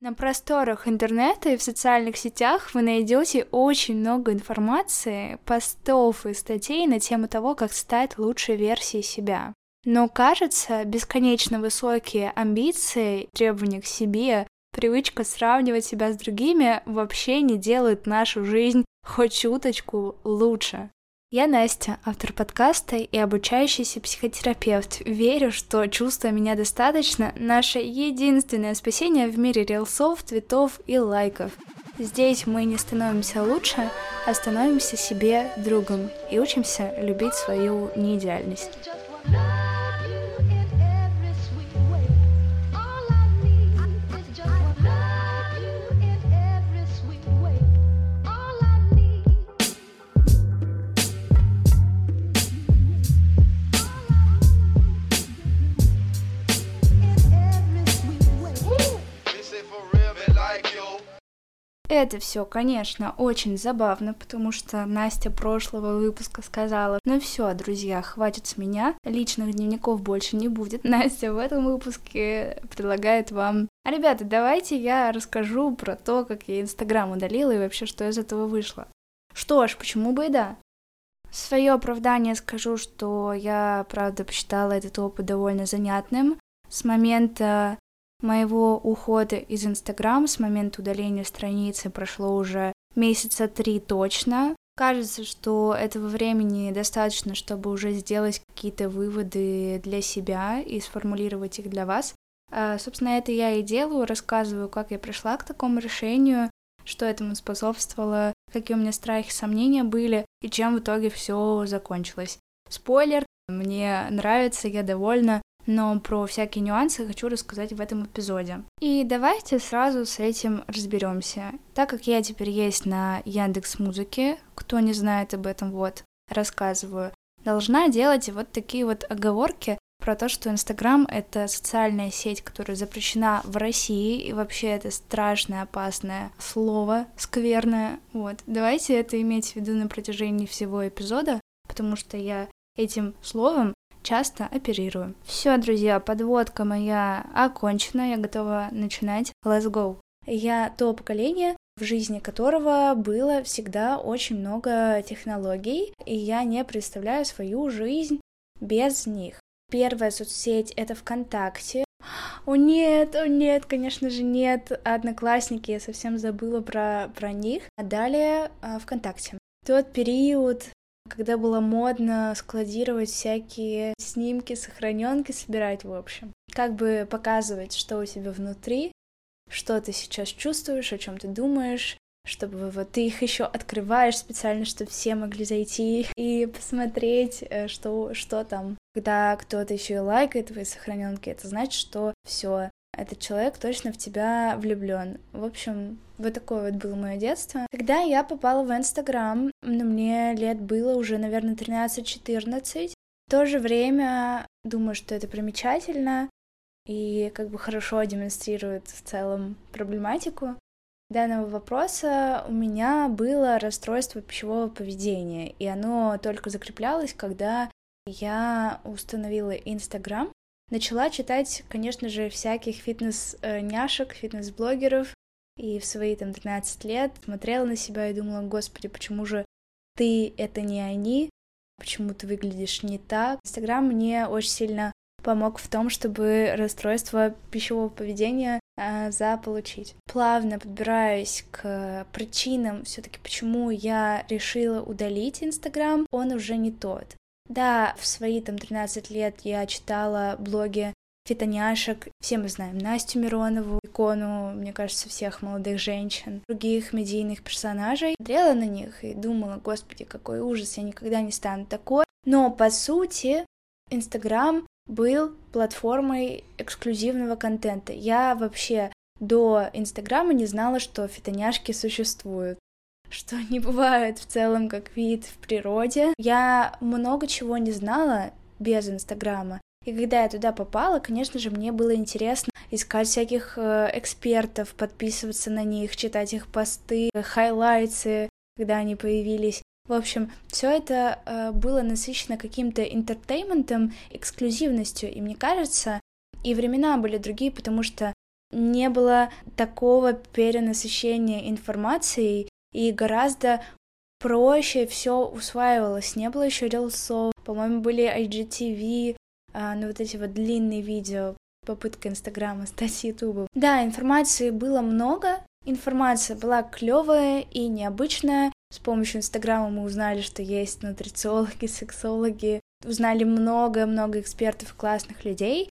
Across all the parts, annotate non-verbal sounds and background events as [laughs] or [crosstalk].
На просторах интернета и в социальных сетях вы найдете очень много информации, постов и статей на тему того, как стать лучшей версией себя. Но кажется, бесконечно высокие амбиции, требования к себе, привычка сравнивать себя с другими вообще не делает нашу жизнь хоть чуточку лучше. Я Настя, автор подкаста и обучающийся психотерапевт. Верю, что чувство меня достаточно — наше единственное спасение в мире рилсов, цветов и лайков. Здесь мы не становимся лучше, а становимся себе другом и учимся любить свою неидеальность. Это все, конечно, очень забавно, потому что Настя прошлого выпуска сказала, ну все, друзья, хватит с меня, личных дневников больше не будет. [laughs] Настя в этом выпуске предлагает вам а, ребята, давайте я расскажу про то, как я Инстаграм удалила и вообще, что из этого вышло. Что ж, почему бы и да? Свое оправдание скажу, что я, правда, посчитала этот опыт довольно занятным. С момента моего ухода из Инстаграм с момента удаления страницы прошло уже месяца три точно. Кажется, что этого времени достаточно, чтобы уже сделать какие-то выводы для себя и сформулировать их для вас. А, собственно, это я и делаю, рассказываю, как я пришла к такому решению, что этому способствовало, какие у меня страхи, сомнения были и чем в итоге все закончилось. Спойлер, мне нравится, я довольна, но про всякие нюансы хочу рассказать в этом эпизоде. И давайте сразу с этим разберемся. Так как я теперь есть на Яндекс Музыке, кто не знает об этом, вот, рассказываю, должна делать вот такие вот оговорки про то, что Инстаграм — это социальная сеть, которая запрещена в России, и вообще это страшное, опасное слово, скверное. Вот. Давайте это иметь в виду на протяжении всего эпизода, потому что я этим словом часто оперирую. Все, друзья, подводка моя окончена, я готова начинать. Let's go! Я то поколение, в жизни которого было всегда очень много технологий, и я не представляю свою жизнь без них. Первая соцсеть — это ВКонтакте. О нет, о нет, конечно же нет. Одноклассники, я совсем забыла про, про них. А далее а, ВКонтакте. Тот период, когда было модно складировать всякие снимки, сохраненки, собирать, в общем. Как бы показывать, что у тебя внутри, что ты сейчас чувствуешь, о чем ты думаешь, чтобы вот ты их еще открываешь специально, чтобы все могли зайти [laughs] и посмотреть, э, что, что там. Когда кто-то еще и лайкает твои сохраненки, это значит, что все, этот человек точно в тебя влюблен. В общем, вот такое вот было мое детство. Когда я попала в Инстаграм, ну, мне лет было уже, наверное, 13-14. В то же время думаю, что это примечательно и как бы хорошо демонстрирует в целом проблематику данного вопроса у меня было расстройство пищевого поведения, и оно только закреплялось, когда я установила Инстаграм, начала читать, конечно же, всяких фитнес-няшек, фитнес-блогеров, и в свои там 13 лет смотрела на себя и думала, господи, почему же ты это не они, почему ты выглядишь не так. Инстаграм мне очень сильно помог в том, чтобы расстройство пищевого поведения э, заполучить. Плавно подбираюсь к причинам все-таки, почему я решила удалить Инстаграм, он уже не тот. Да, в свои там 13 лет я читала блоги фитоняшек. Все мы знаем Настю Миронову, икону, мне кажется, всех молодых женщин, других медийных персонажей. Смотрела на них и думала, господи, какой ужас, я никогда не стану такой. Но, по сути, Инстаграм был платформой эксклюзивного контента. Я вообще до Инстаграма не знала, что фитоняшки существуют что не бывает в целом как вид в природе. Я много чего не знала без Инстаграма. И когда я туда попала, конечно же, мне было интересно искать всяких э, экспертов, подписываться на них, читать их посты, хайлайты, когда они появились. В общем, все это э, было насыщено каким-то интертейментом, эксклюзивностью, и мне кажется, и времена были другие, потому что не было такого перенасыщения информацией, и гораздо проще все усваивалось. Не было еще рилсов, по-моему, были IGTV, а, ну вот эти вот длинные видео, попытка Инстаграма стать Ютубом. Да, информации было много, информация была клевая и необычная. С помощью Инстаграма мы узнали, что есть нутрициологи, сексологи, узнали много-много экспертов классных людей,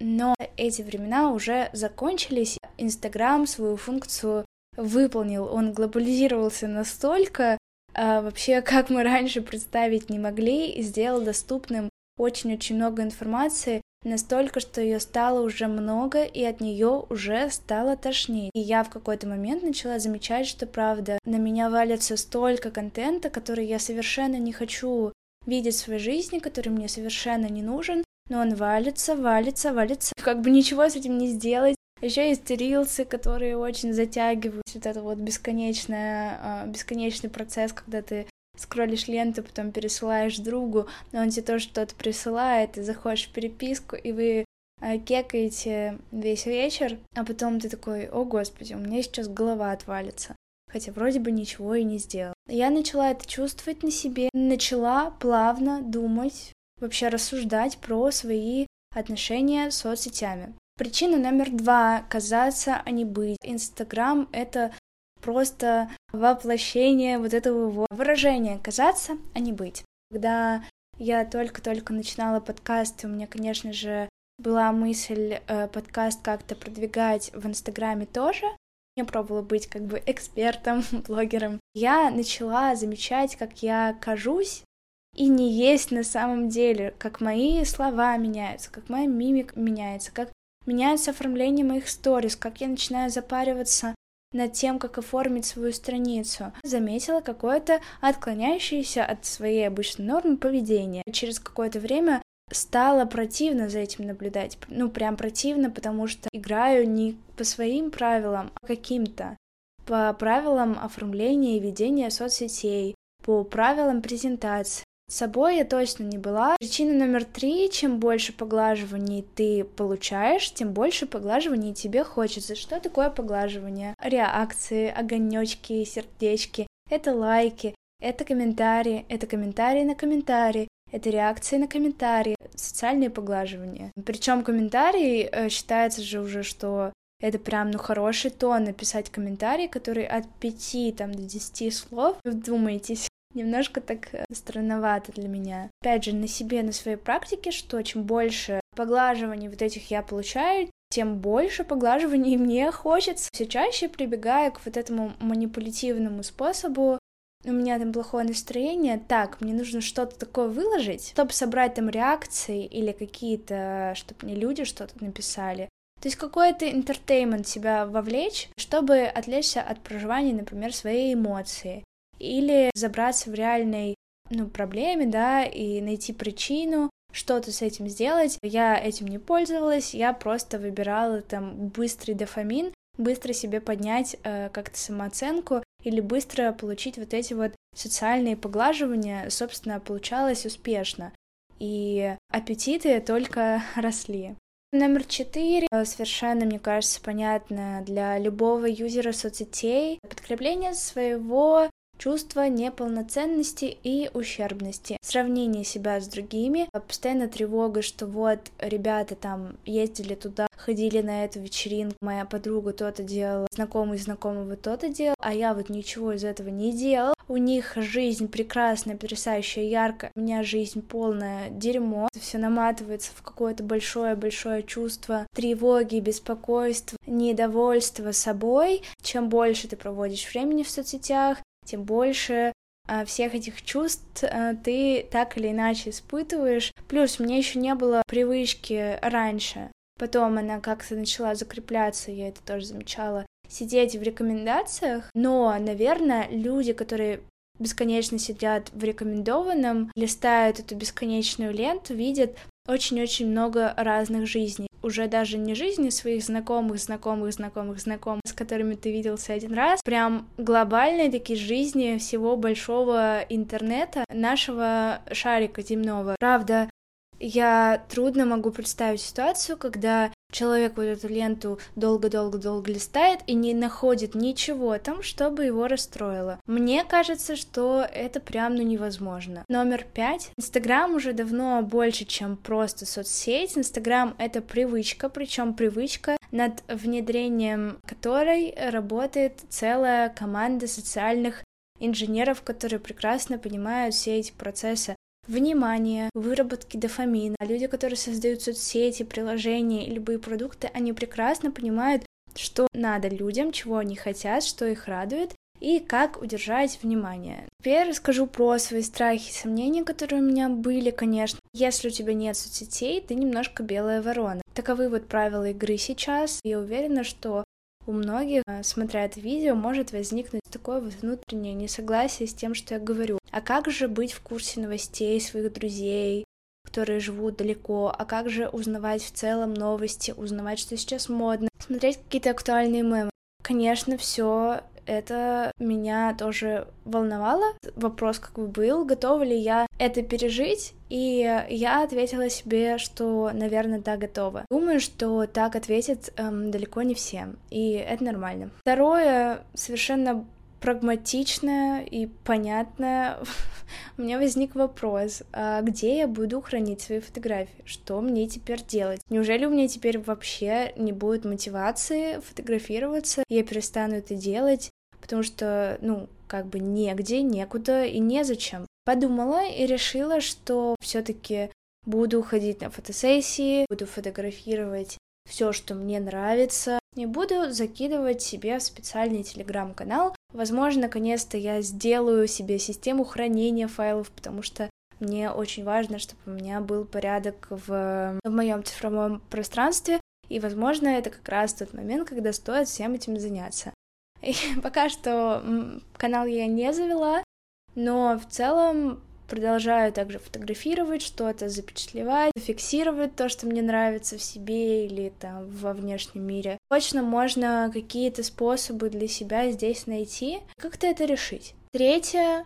но эти времена уже закончились. Инстаграм свою функцию выполнил, он глобализировался настолько, а вообще, [laughs] как мы раньше представить не могли, сделал доступным очень-очень много информации, настолько, что ее стало уже много, и от нее уже стало тошнить. И я в какой-то момент начала замечать, что правда, на меня валится столько контента, который я совершенно не хочу видеть в своей жизни, который мне совершенно не нужен, но он валится, валится, валится. Как бы ничего с этим не сделать. Еще есть рилсы, которые очень затягивают вот это вот бесконечное, а, бесконечный процесс, когда ты скроллишь ленту, потом пересылаешь другу, но он тебе тоже что-то присылает, ты заходишь в переписку, и вы а, кекаете весь вечер, а потом ты такой, о господи, у меня сейчас голова отвалится. Хотя вроде бы ничего и не сделал. Я начала это чувствовать на себе, начала плавно думать, вообще рассуждать про свои отношения с соцсетями. Причина номер два — казаться, а не быть. Инстаграм — это просто воплощение вот этого выражения «казаться, а не быть». Когда я только-только начинала подкаст, у меня, конечно же, была мысль э, подкаст как-то продвигать в Инстаграме тоже. Я пробовала быть как бы экспертом, [laughs] блогером. Я начала замечать, как я кажусь и не есть на самом деле, как мои слова меняются, как моя мимик меняется, как Меняется оформление моих сторис, как я начинаю запариваться над тем, как оформить свою страницу. Заметила какое-то отклоняющееся от своей обычной нормы поведение. Через какое-то время стало противно за этим наблюдать. Ну, прям противно, потому что играю не по своим правилам, а каким-то. По правилам оформления и ведения соцсетей, по правилам презентации, Собой я точно не была. Причина номер три, чем больше поглаживаний ты получаешь, тем больше поглаживаний тебе хочется. Что такое поглаживание? Реакции, огонечки, сердечки, это лайки, это комментарии, это комментарии на комментарии, это реакции на комментарии, социальные поглаживания. Причем комментарии э, считается же уже, что это прям, ну, хороший тон написать комментарий, который от пяти там, до десяти слов. Вдумайтесь, немножко так э, странновато для меня. Опять же, на себе, на своей практике, что чем больше поглаживаний вот этих я получаю, тем больше поглаживаний [laughs] мне хочется. Все чаще прибегаю к вот этому манипулятивному способу. У меня там плохое настроение, так, мне нужно что-то такое выложить, чтобы собрать там реакции или какие-то, чтобы мне люди что-то написали. То есть какой-то интертеймент себя вовлечь, чтобы отвлечься от проживания, например, своей эмоции или забраться в реальной ну, проблеме, да, и найти причину, что-то с этим сделать. Я этим не пользовалась, я просто выбирала там быстрый дофамин, быстро себе поднять э, как-то самооценку или быстро получить вот эти вот социальные поглаживания, собственно, получалось успешно. И аппетиты только [laughs] росли. Номер четыре, э, совершенно, мне кажется, понятно для любого юзера соцсетей, подкрепление своего чувство неполноценности и ущербности, сравнение себя с другими, постоянно тревога, что вот ребята там ездили туда, ходили на эту вечеринку, моя подруга то-то делала, знакомый знакомого то-то делал, а я вот ничего из этого не делал. У них жизнь прекрасная, потрясающая, яркая, у меня жизнь полная дерьмо. Все наматывается в какое-то большое-большое чувство тревоги, беспокойства, недовольства собой. Чем больше ты проводишь времени в соцсетях, тем больше а, всех этих чувств а, ты так или иначе испытываешь. Плюс мне еще не было привычки раньше. Потом она как-то начала закрепляться, я это тоже замечала, сидеть в рекомендациях. Но, наверное, люди, которые бесконечно сидят в рекомендованном, листают эту бесконечную ленту, видят очень-очень много разных жизней уже даже не жизни своих знакомых, знакомых, знакомых, знакомых, с которыми ты виделся один раз, прям глобальные такие жизни всего большого интернета, нашего шарика земного. Правда, я трудно могу представить ситуацию, когда человек вот эту ленту долго-долго-долго листает и не находит ничего там, чтобы его расстроило. Мне кажется, что это прям ну невозможно. Номер пять. Инстаграм уже давно больше, чем просто соцсеть. Инстаграм — это привычка, причем привычка, над внедрением которой работает целая команда социальных инженеров, которые прекрасно понимают все эти процессы внимания, выработки дофамина. Люди, которые создают соцсети, приложения и любые продукты, они прекрасно понимают, что надо людям, чего они хотят, что их радует, и как удержать внимание. Теперь расскажу про свои страхи и сомнения, которые у меня были, конечно. Если у тебя нет соцсетей, ты немножко белая ворона. Таковы вот правила игры сейчас. Я уверена, что у многих, э, смотря это видео, может возникнуть такое внутреннее несогласие с тем, что я говорю. А как же быть в курсе новостей своих друзей, которые живут далеко, а как же узнавать в целом новости, узнавать, что сейчас модно, смотреть какие-то актуальные мемы. Конечно, все это меня тоже волновало. Вопрос как бы был, готова ли я это пережить, и я ответила себе, что, наверное, да, готова. Думаю, что так ответят эм, далеко не все, и это нормально. Второе, совершенно прагматичное и понятное, [laughs] у меня возник вопрос, а где я буду хранить свои фотографии? Что мне теперь делать? Неужели у меня теперь вообще не будет мотивации фотографироваться? Я перестану это делать, потому что, ну, как бы негде, некуда и незачем. Подумала и решила, что все-таки буду ходить на фотосессии, буду фотографировать все, что мне нравится, не буду закидывать себе в специальный телеграм-канал. Возможно, наконец-то я сделаю себе систему хранения файлов, потому что мне очень важно, чтобы у меня был порядок в, в моем цифровом пространстве, и, возможно, это как раз тот момент, когда стоит всем этим заняться. [laughs] И пока что канал я не завела, но в целом продолжаю также фотографировать что-то, запечатлевать, фиксировать то, что мне нравится в себе или там во внешнем мире. Точно можно какие-то способы для себя здесь найти, как-то это решить. Третье,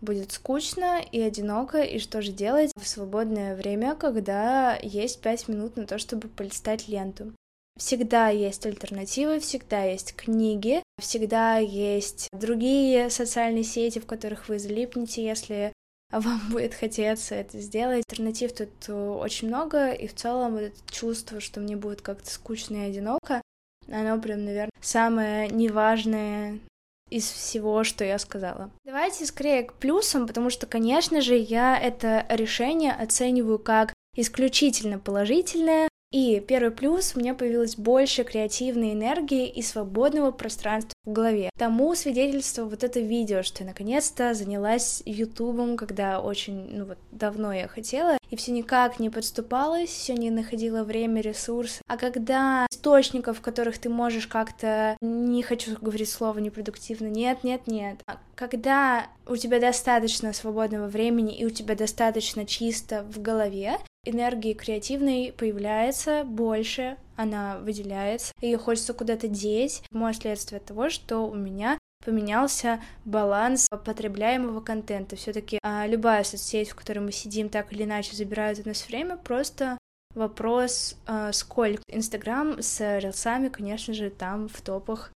будет скучно и одиноко, и что же делать в свободное время, когда есть пять минут на то, чтобы полистать ленту. Всегда есть альтернативы, всегда есть книги, всегда есть другие социальные сети, в которых вы залипнете, если вам [laughs] будет хотеться это сделать. Альтернатив тут э, очень много, и в целом вот это чувство, что мне будет как-то скучно и одиноко, оно прям, наверное, самое неважное из всего, что я сказала. Давайте скорее к плюсам, потому что, конечно же, я это решение оцениваю как исключительно положительное, и первый плюс, у меня появилось больше креативной энергии и свободного пространства в голове. Тому свидетельство вот это видео, что я наконец-то занялась ютубом, когда очень, ну вот, давно я хотела, и все никак не подступалось, все не находила время, ресурс. А когда источников, в которых ты можешь как-то, не хочу говорить слово непродуктивно, нет, нет, нет, а когда у тебя достаточно свободного времени и у тебя достаточно чисто в голове, энергии креативной появляется больше, она выделяется, ее хочется куда-то деть. Мое следствие того, что у меня поменялся баланс потребляемого контента. Все-таки а, любая соцсеть, в которой мы сидим, так или иначе забирает у нас время, просто вопрос, а, сколько. Инстаграм с рилсами, конечно же, там в топах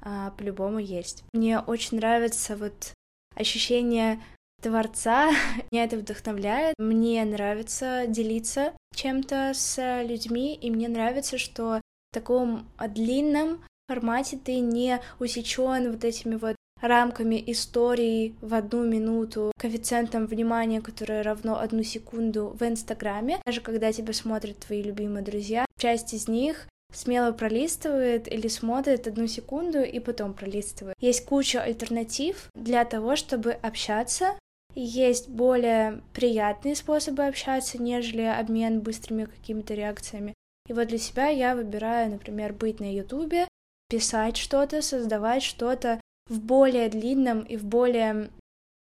а, по-любому есть. Мне очень нравится вот ощущение творца. [laughs] Меня это вдохновляет. Мне нравится делиться чем-то с людьми, и мне нравится, что в таком длинном формате ты не усечен вот этими вот рамками истории в одну минуту, коэффициентом внимания, которое равно одну секунду в Инстаграме. Даже когда тебя смотрят твои любимые друзья, часть из них смело пролистывает или смотрит одну секунду и потом пролистывает. Есть куча альтернатив для того, чтобы общаться есть более приятные способы общаться, нежели обмен быстрыми какими-то реакциями. И вот для себя я выбираю, например, быть на Ютубе, писать что-то, создавать что-то в более длинном и в более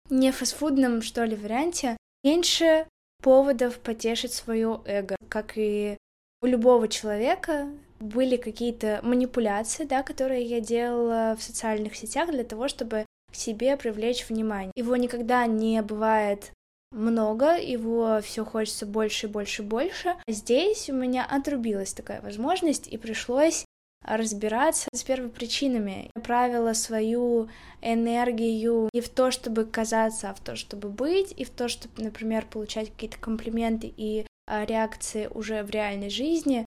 не фастфудном, что ли, варианте. Меньше поводов потешить свое эго. Как и у любого человека были какие-то манипуляции, да, которые я делала в социальных сетях для того, чтобы к себе привлечь внимание. Его никогда не бывает много, его все хочется больше и больше и больше. Здесь у меня отрубилась такая возможность, и пришлось разбираться с первопричинами. Направила свою энергию не в то, чтобы казаться, а в то, чтобы быть, и в то, чтобы, например, получать какие-то комплименты и а, реакции уже в реальной жизни.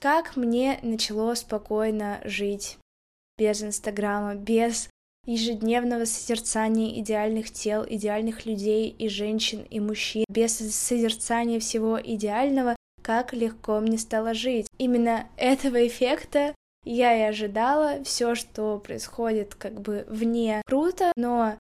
Как мне начало спокойно жить без Инстаграма, без ежедневного созерцания идеальных тел, идеальных людей и женщин, и мужчин, без созерцания всего идеального, как легко мне стало жить. Именно этого эффекта я и ожидала. Все, что происходит как бы вне, круто, но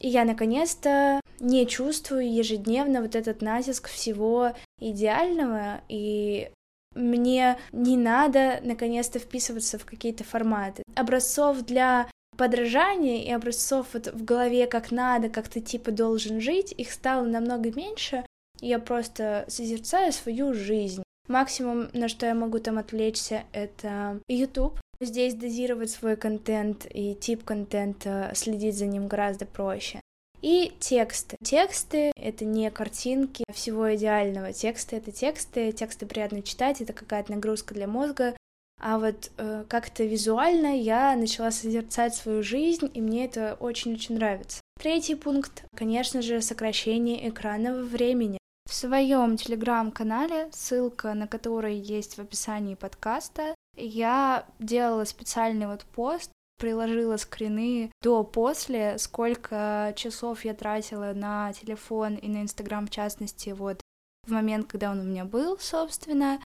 я наконец-то не чувствую ежедневно вот этот натиск всего идеального, и мне не надо наконец-то вписываться в какие-то форматы. Образцов для подражания и образцов вот в голове как надо, как ты типа должен жить, их стало намного меньше. Я просто созерцаю свою жизнь. Максимум, на что я могу там отвлечься, это YouTube. Здесь дозировать свой контент и тип контента, следить за ним гораздо проще. И тексты. Тексты — это не картинки всего идеального. Тексты — это тексты, тексты приятно читать, это какая-то нагрузка для мозга. А вот э, как-то визуально я начала созерцать свою жизнь, и мне это очень-очень нравится. Третий пункт, конечно же, сокращение экранного времени. В своем телеграм-канале, ссылка на который есть в описании подкаста, я делала специальный вот пост, приложила скрины до-после, сколько часов я тратила на телефон и на Инстаграм в частности, вот в момент, когда он у меня был, собственно,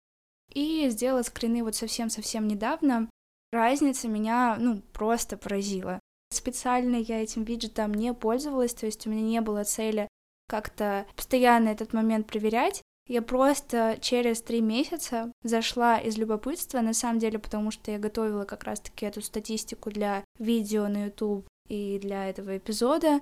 и сделала скрины вот совсем-совсем недавно. Разница меня, ну, просто поразила. Специально я этим виджетом не пользовалась, то есть у меня не было цели как-то постоянно этот момент проверять. Я просто через три месяца зашла из любопытства, на самом деле, потому что я готовила как раз-таки эту статистику для видео на YouTube и для этого эпизода,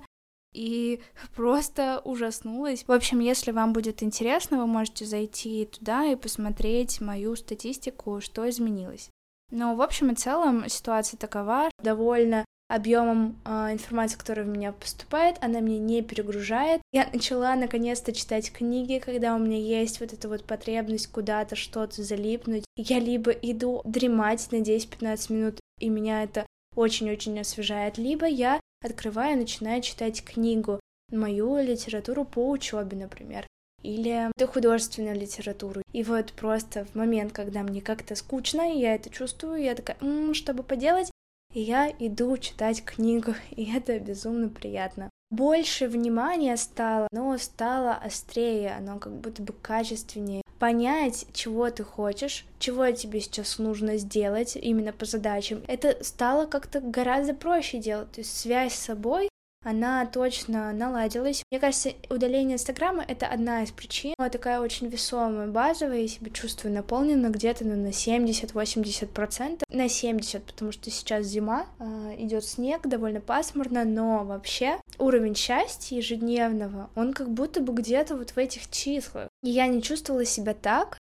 и [laughs] просто ужаснулась. В общем, если вам будет интересно, вы можете зайти туда и посмотреть мою статистику, что изменилось. Но в общем и целом ситуация такова, довольно объемом э, информации, которая в меня поступает, она меня не перегружает. Я начала наконец-то читать книги, когда у меня есть вот эта вот потребность куда-то что-то залипнуть. Я либо иду дремать на 10-15 минут, и меня это очень-очень освежает, либо я открываю и начинаю читать книгу, мою литературу по учебе, например, или художественную литературу. И вот просто в момент, когда мне как-то скучно, я это чувствую, я такая, м-м, чтобы поделать, и я иду читать книгу, [laughs] и это безумно приятно. Больше внимания стало, но стало острее, оно как будто бы качественнее. Понять, чего ты хочешь, чего тебе сейчас нужно сделать именно по задачам, это стало как-то гораздо проще делать. То есть связь с собой она точно наладилась. Мне кажется, удаление Инстаграма — это одна из причин. Она такая очень весомая, базовая, я себя чувствую наполненно где-то ну, на 70-80%. На 70%, потому что сейчас зима, э, идет снег, довольно пасмурно, но вообще уровень счастья ежедневного, он как будто бы где-то вот в этих числах. И я не чувствовала себя так,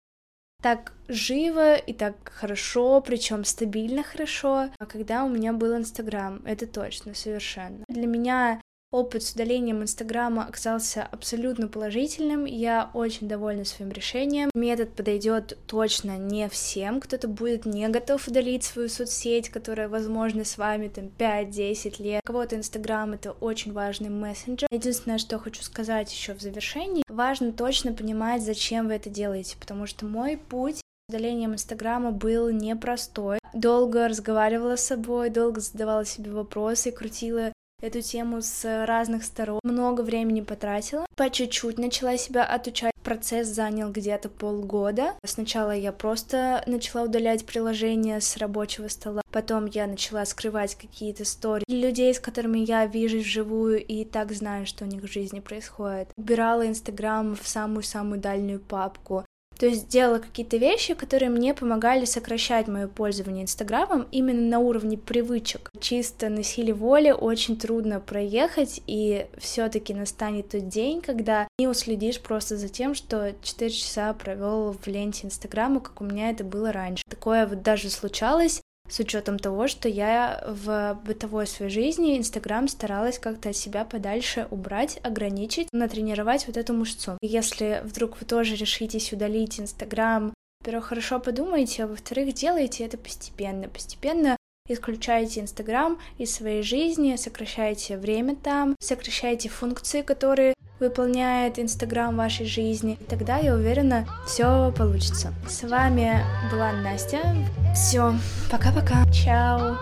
так живо и так хорошо, причем стабильно хорошо, а когда у меня был Инстаграм, это точно, совершенно. Для меня опыт с удалением Инстаграма оказался абсолютно положительным. Я очень довольна своим решением. Метод подойдет точно не всем. Кто-то будет не готов удалить свою соцсеть, которая, возможно, с вами там 5-10 лет. Кого-то Инстаграм — это очень важный мессенджер. Единственное, что хочу сказать еще в завершении, важно точно понимать, зачем вы это делаете, потому что мой путь удалением Инстаграма был непростой. Долго разговаривала с собой, долго задавала себе вопросы, крутила эту тему с разных сторон, много времени потратила, по чуть-чуть начала себя отучать. Процесс занял где-то полгода. Сначала я просто начала удалять приложения с рабочего стола, потом я начала скрывать какие-то истории людей, с которыми я вижу вживую и так знаю, что у них в жизни происходит. Убирала Инстаграм в самую-самую дальнюю папку. То есть делала какие-то вещи, которые мне помогали сокращать мое пользование Инстаграмом именно на уровне привычек. Чисто на силе воли очень трудно проехать, и все-таки настанет тот день, когда не уследишь просто за тем, что 4 часа провел в ленте Инстаграма, как у меня это было раньше. Такое вот даже случалось, с учетом того, что я в бытовой своей жизни Инстаграм старалась как-то от себя подальше убрать, ограничить, натренировать вот эту мышцу. Если вдруг вы тоже решитесь удалить Инстаграм, во-первых, хорошо подумайте, а во-вторых, делайте это постепенно. Постепенно исключайте Инстаграм из своей жизни, сокращайте время там, сокращайте функции, которые выполняет Инстаграм вашей жизни. Тогда, я уверена, все получится. С вами была Настя. Все, пока-пока. Чао.